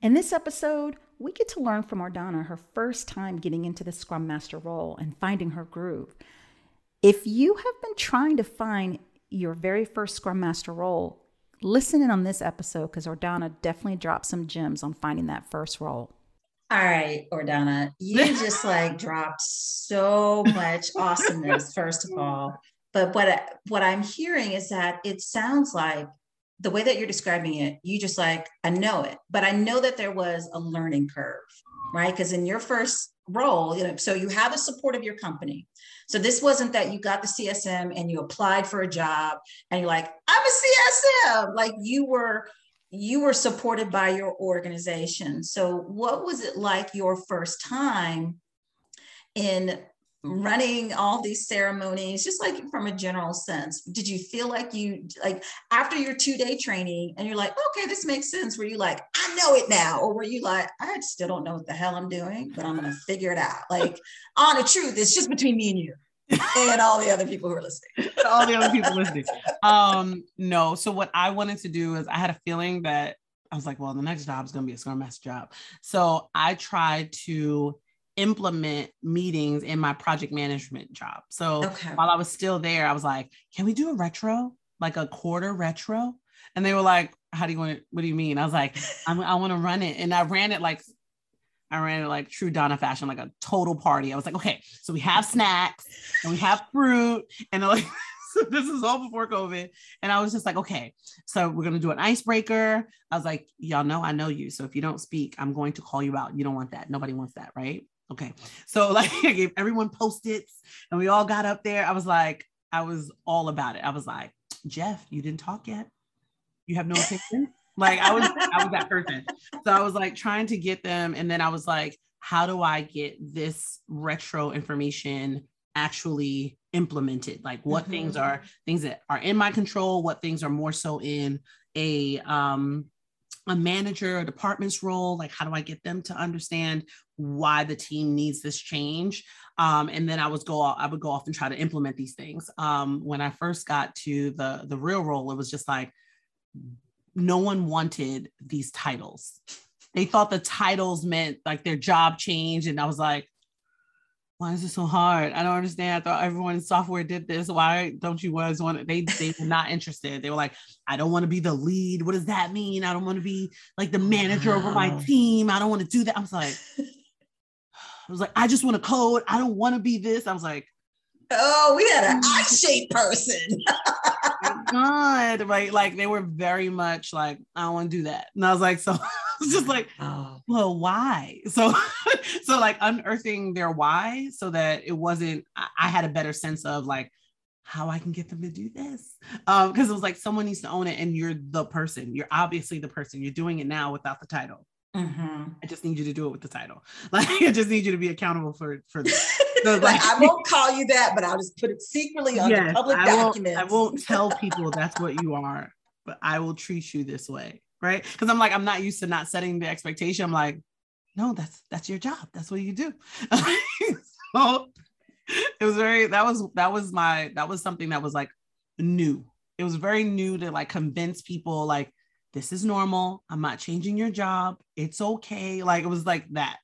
In this episode, we get to learn from Ordonna her first time getting into the Scrum Master role and finding her groove. If you have been trying to find your very first Scrum Master role, listen in on this episode because Ordonna definitely dropped some gems on finding that first role. All right, Ordonna, you just like dropped so much awesomeness, first of all. But what what I'm hearing is that it sounds like the way that you're describing it, you just like, I know it, but I know that there was a learning curve, right? Because in your first role, you know, so you have the support of your company. So this wasn't that you got the CSM and you applied for a job and you're like, I'm a CSM. Like you were, you were supported by your organization. So what was it like your first time in running all these ceremonies just like from a general sense did you feel like you like after your two day training and you're like okay this makes sense were you like i know it now or were you like i still don't know what the hell i'm doing but i'm gonna figure it out like on the truth it's just between me and you and all the other people who are listening all the other people listening um no so what i wanted to do is i had a feeling that i was like well the next job is going to be a scrum master job so i tried to implement meetings in my project management job. So okay. while I was still there, I was like, can we do a retro, like a quarter retro? And they were like, how do you want it? What do you mean? I was like, i want to run it. And I ran it like, I ran like true Donna fashion, like a total party. I was like, okay, so we have snacks and we have fruit and like, this is all before COVID. And I was just like, okay, so we're going to do an icebreaker. I was like, y'all know I know you. So if you don't speak, I'm going to call you out. You don't want that. Nobody wants that. Right. Okay. So like I gave everyone post-its and we all got up there. I was like, I was all about it. I was like, Jeff, you didn't talk yet. You have no opinion. Like I was, I was that person. So I was like trying to get them. And then I was like, how do I get this retro information actually implemented? Like what mm-hmm. things are things that are in my control, what things are more so in a um a manager a department's role like how do i get them to understand why the team needs this change um, and then i was go i would go off and try to implement these things um, when i first got to the the real role it was just like no one wanted these titles they thought the titles meant like their job change and i was like why is it so hard? I don't understand. I thought everyone in software did this. Why don't you guys want They they were not interested. They were like, I don't want to be the lead. What does that mean? I don't want to be like the manager wow. over my team. I don't want to do that. I was like, I was like, I just want to code. I don't want to be this. I was like, oh, we had an mm. I shaped person. God, right? Like they were very much like, I don't want to do that. And I was like, so was just like, oh. well, why? So, so like unearthing their why so that it wasn't, I had a better sense of like how I can get them to do this. Um, because it was like someone needs to own it and you're the person. You're obviously the person. You're doing it now without the title. Mm-hmm. I just need you to do it with the title. Like I just need you to be accountable for for this. So, like, I won't call you that, but I'll just put it secretly on yes, public I documents. Won't, I won't tell people that's what you are, but I will treat you this way right? Because I'm like, I'm not used to not setting the expectation. I'm like, no, that's that's your job. That's what you do. so it was very that was that was my that was something that was like new. It was very new to like convince people like this is normal. I'm not changing your job. It's okay. Like it was like that.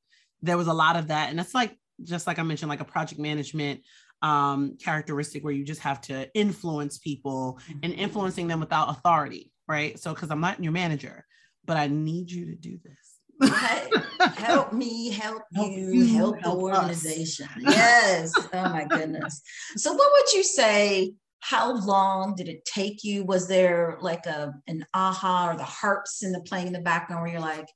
There was a lot of that. And it's like just like I mentioned, like a project management um characteristic where you just have to influence people and mm-hmm. influencing them without authority right? So, because I'm not your manager, but I need you to do this. help me, help, help you, help, help the organization. yes. Oh my goodness. So, what would you say? How long did it take you? Was there like a an aha or the harps in the playing in the background where you're like,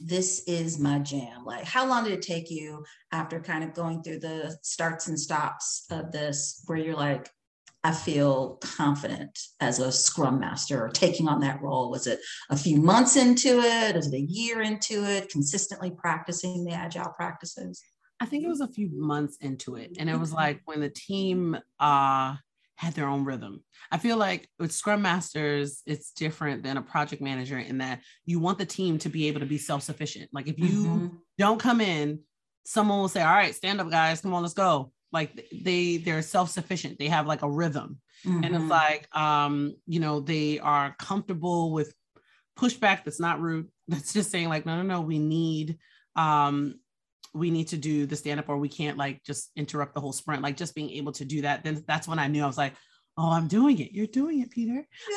this is my jam? Like, how long did it take you after kind of going through the starts and stops of this, where you're like, I feel confident as a scrum master or taking on that role? Was it a few months into it? Was it a year into it? Consistently practicing the agile practices? I think it was a few months into it. And it was like when the team uh, had their own rhythm. I feel like with scrum masters, it's different than a project manager in that you want the team to be able to be self sufficient. Like if you mm-hmm. don't come in, someone will say, All right, stand up, guys, come on, let's go like they they're self-sufficient they have like a rhythm Mhm. and it's like um you know they are comfortable with pushback that's not rude that's just saying like no no no we need um we need to do the stand up or we can't like just interrupt the whole sprint like just being able to do that then that's when i knew i was like oh i'm doing it you're doing it peter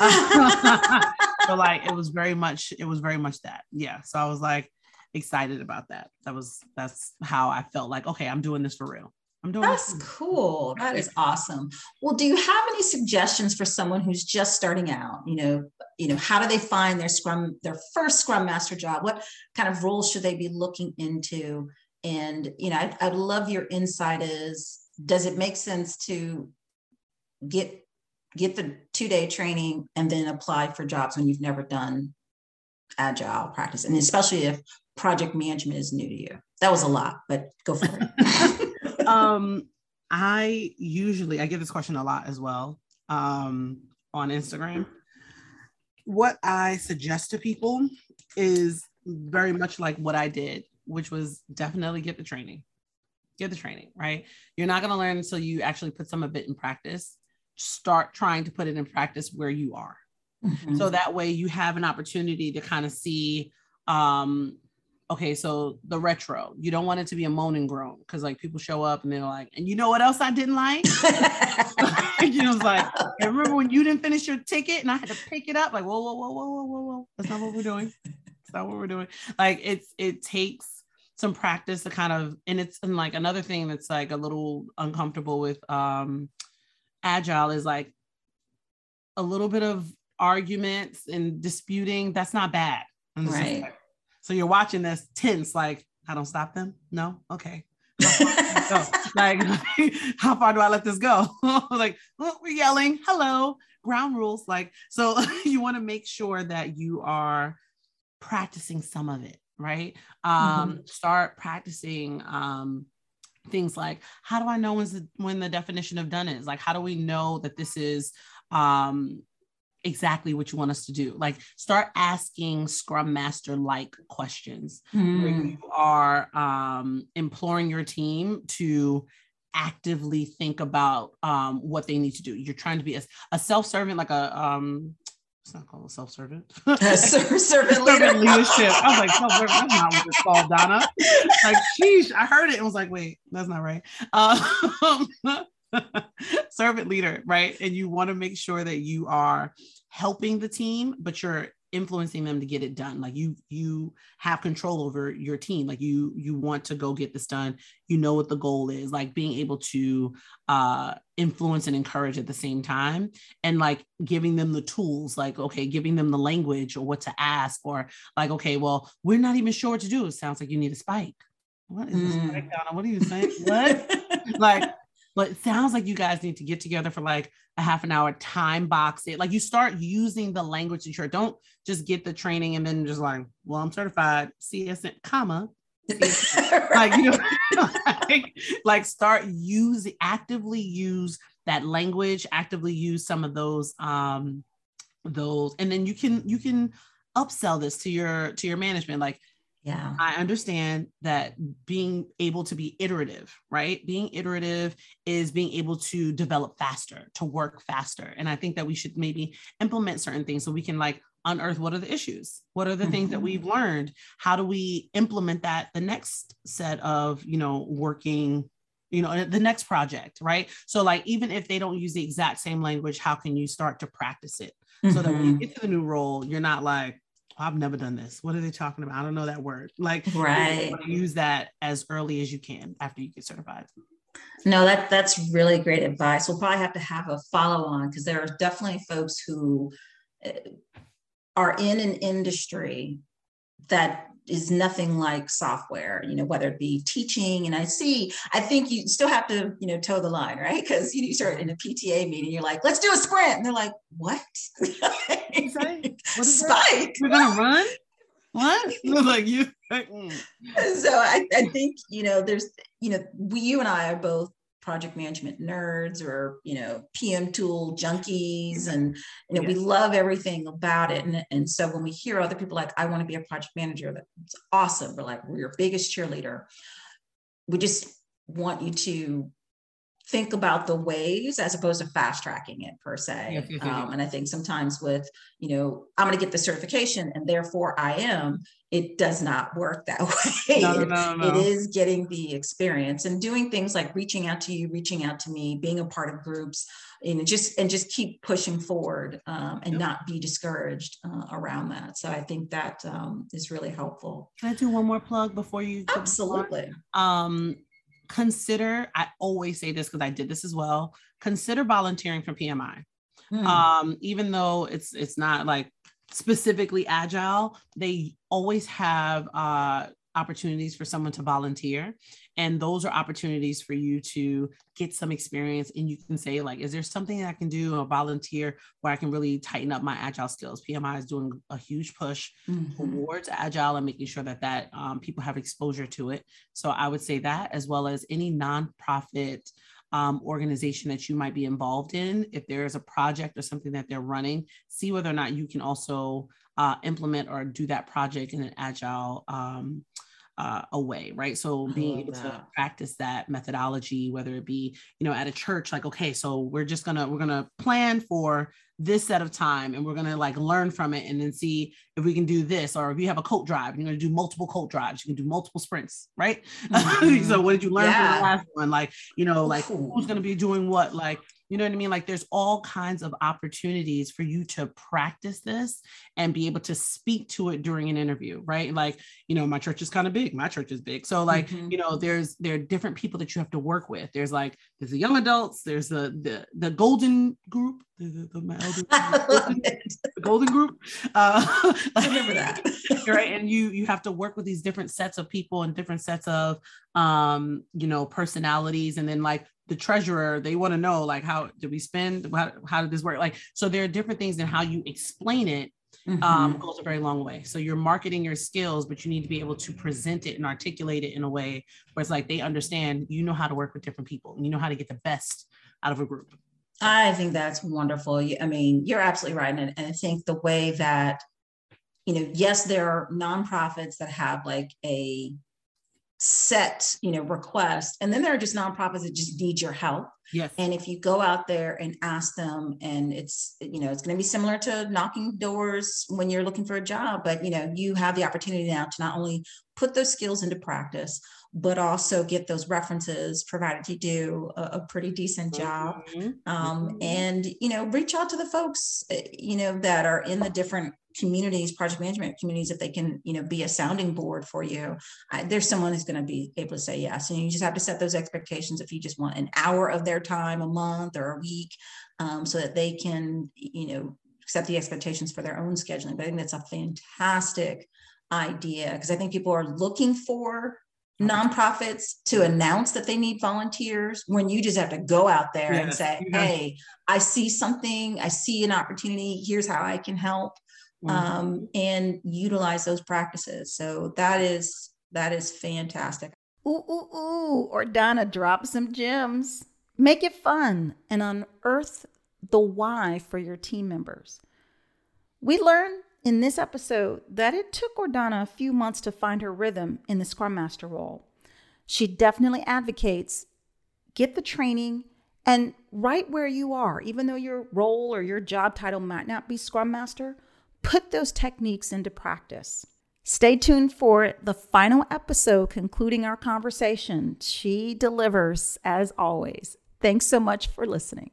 so like it was very much it was very much that yeah so i was like excited about that that was that's how i felt like okay i'm doing this for real i'm doing That's cool. That is awesome. Well, do you have any suggestions for someone who's just starting out? You know, you know, how do they find their scrum, their first scrum master job? What kind of roles should they be looking into? And you know, I'd, I'd love your insight. Is does it make sense to get get the two day training and then apply for jobs when you've never done agile practice, and especially if project management is new to you? That was a lot, but go for it. um i usually i get this question a lot as well um on instagram what i suggest to people is very much like what i did which was definitely get the training get the training right? You're not going to learn until you actually put some of it in practice. Start trying to put it in practice where you are. Mhm. so that way you have an opportunity to kind of see um okay so the retro you don't want it to be a moan and groan because like people show up and they're like and you know what else i didn't like? You know it's like I remember when you didn't finish your ticket and i had to pick it up? Like whoa whoa whoa whoa whoa whoa whoa. That's not what we're doing that's not what we're doing? Like it's it takes some practice to kind of and it's and like another thing that's like a little uncomfortable with um agile is like a little bit of arguments and disputing that's not bad. And it's just Right. like- so you're watching this tense like i don't stop them? No? Okay. Go. like how far do i let this go? Like oh, we're yelling. Hello. Ground rules like so you want to make sure that you are practicing some of it right um start practicing um things like how do i know when's the, when the definition of done is like how do we know that this is um exactly what you want us to do like start asking scrum master like questions where Mm. you are um, imploring your team to actively think about um, what they need to do. You're trying to be a, a self-servant, like a um, it's not called a self-servant. Servant leader. Servant leadership. I was like, self-servant, that's not what it's called, Donna. Like, sheesh, I heard it and was like, wait, that's not right. Um, servant leader, right? And you want to make sure that you are helping the team, but you're influencing them to get it done. Like you, you have control over your team. Like you, you want to go get this done. You know what the goal is. Like being able to uh, influence and encourage at the same time, and like giving them the tools. Like okay, giving them the language or what to ask, or like okay, well, we're not even sure what to do. It sounds like you need a spike. What is Mm. spike, Donna? What are you saying? What? like but it sounds like you guys need to get together for like a half an hour time box it. Like you start using the language that you're don't just get the training and then just like well i'm certified CSM comma like you know like, like start using actively use that language actively use some of those um those and then you can you can upsell this to your to your management. Like yeah. I understand that being able to be iterative, right? Being iterative is being able to develop faster, to work faster. And I think that we should maybe implement certain things so we can like unearth what are the issues? What are the things that we've learned? How do we implement that the next set of, you know, working you know the next project right so like even if they don't use the exact same language how can you start to practice it so that when you Mhm. get to the new role you're not like I've never done this. What are they talking about? I don't know that word. Like, Right. use that as early as you can after you get certified. No, that that's really great advice. We'll probably have to have a follow on because there are definitely folks who uh, are in an industry that is nothing like software, you know, whether it be teaching. And I see, I think you still have to, you know, toe the line, right? Because you, start in a PTA meeting, you're like, let's do a sprint. And they're like, what? you say? What is that? Spike. We're gonna run? What? like you so I, I think you know there's you know we you and i are both project management nerds or you know pm tool junkies and you know we love everything about it. And, and so when we hear other people like i want to be a project manager that's awesome. We're like we're your biggest cheerleader. We just want you to think about the ways as opposed to fast tracking it per se. Yes, yes, um, and I think sometimes with, you know, I'm going to get the certification and therefore I am, it does not work that way. No, no, no, it is getting the experience and doing things like reaching out to you, reaching out to me, being a part of groups, and just and just keep pushing forward um, and yep. not be discouraged uh, around that. So I think that um, is really helpful. Can I do one more plug before you? Absolutely. Um, consider. I always say this because I did this as well. Consider volunteering for PMI. Hmm. Um, even though it's it's not like specifically agile, they always have uh, opportunities for someone to volunteer. And those are opportunities for you to get some experience. And you can say like is there something i can do or volunteer where i can really tighten up my agile skills? Pmi is doing a huge push mm-hmm. towards agile and making sure that that um, people have exposure to it. So i would say that as well as any nonprofit um, organization that you might be involved in if there is a project or something that they're running see whether or not you can also uh, implement or do that project in an agile um, uh, away, right? So being able that. to practice that methodology, whether it be, you know, at a church, like, okay, so we're just gonna we're gonna plan for this set of time and we're to like learn from it and then see if we can do this or if you have a coat drive and you're to do multiple coat drives you can do multiple sprints right mm-hmm. so what did you learn yeah. from the last one like you know like Ooh. who's to be doing what like you know what I mean? Like there's all kinds of opportunities for you to practice this and be able to speak to it during an interview, right? Like, you know, my church is kind of big. My church is big. So like, mm-hmm. you know, there's there are different people that you have to work with. There's like there's the young adults, there's the the the golden group, the, the, the, golden, the golden group. Uh, remember that. right. And you you have to work with these different sets of people and different sets of um, you know, personalities. And then like the treasurer, they want to know like how did we spend? How, how did this work? Like, so there are different things in how you explain it um, mm-hmm. um, goes a very long way. So you're marketing your skills, but you need to be able to present it and articulate it in a way where it's like they understand you know how to work with different people, and you know how to get the best out of a group. I think that's wonderful. I mean, you're absolutely right. And, and I think the way that, you know, yes, there are nonprofits that have like a set you know request and then there are just nonprofits that just need your help yes and if you go out there and ask them and it's you know it's going to be similar to knocking doors when you're looking for a job but you know you have the opportunity now to not only put those skills into practice but also get those references provided you do a, a pretty decent job mm-hmm. Um, mm-hmm. and you know reach out to the folks eh, you know that are in the different communities, project management communities, if they can, you know, be a sounding board for you, I, there's someone who's going to be able to say yes. And you just have to set those expectations if you just want an hour of their time a month or a week um, so that they can, you know, set the expectations for their own scheduling. But I think that's a fantastic idea because I think people are looking for nonprofits to announce that they need volunteers when you just have to go out there yes. and say, Hey, I see something, I see an opportunity. Here's how I can help mm-hmm. um, and utilize those practices. So that is that is fantastic. Ooh, ooh, ooh. Ordonna, drop some gems. Make it fun and unearth the why for your team members. We learned in this episode that it took Ordonna a few months to find her rhythm in the Scrum Master role. She definitely advocates get the training and right where you are, even though your role or your job title might not be Scrum Master, put those techniques into practice. Stay tuned for the final episode concluding our conversation. She delivers as always. Thanks so much for listening.